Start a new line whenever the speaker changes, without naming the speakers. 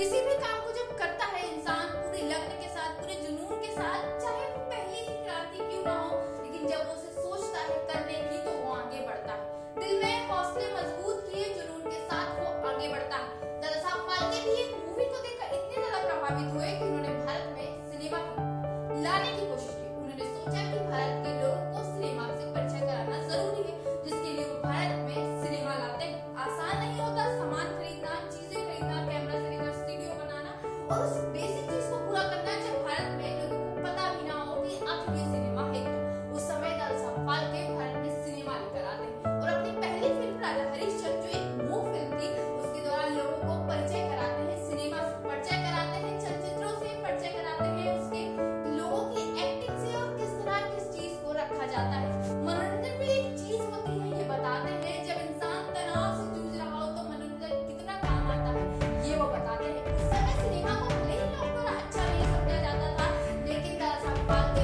किसी भी काम को जब करता है इंसान पूरे लग्न के साथ, पूरे जुनून के साथ, चाहे वो पहली ही क्रांति क्यों ना हो, लेकिन जब वो उसे सोचता है करने की तो वो आगे बढ़ता है। दिल में हौसले मज़बूत किए जुनून के साथ वो आगे बढ़ता है। दादा साहब फाल्के भी एक मूवी को देखकर इतने ज़्यादा प्रभावित हुए कि उन्होंने भारत में सिनेमा लाने की कोशिश की। उन्होंने सोचा कि भारत के और उस बेसिक चीज़ को पूरा करना है जब भारत में पता भी ना हो सिनेमा है उस समय दादा साहब भारत में सिनेमा लेकर आते और अपनी पहली फ़िल्म राजा हरिश्चंद्र मूव फ़िल्म थी, उसके दौरान लोगों को परिचय कराते हैं सिनेमा से परिचय कराते हैं, चलचित्रों से परिचय कराते हैं, उसके लोगों की एक्टिंग से और किस तरह किस चीज़ को रखा जाता है। Bye.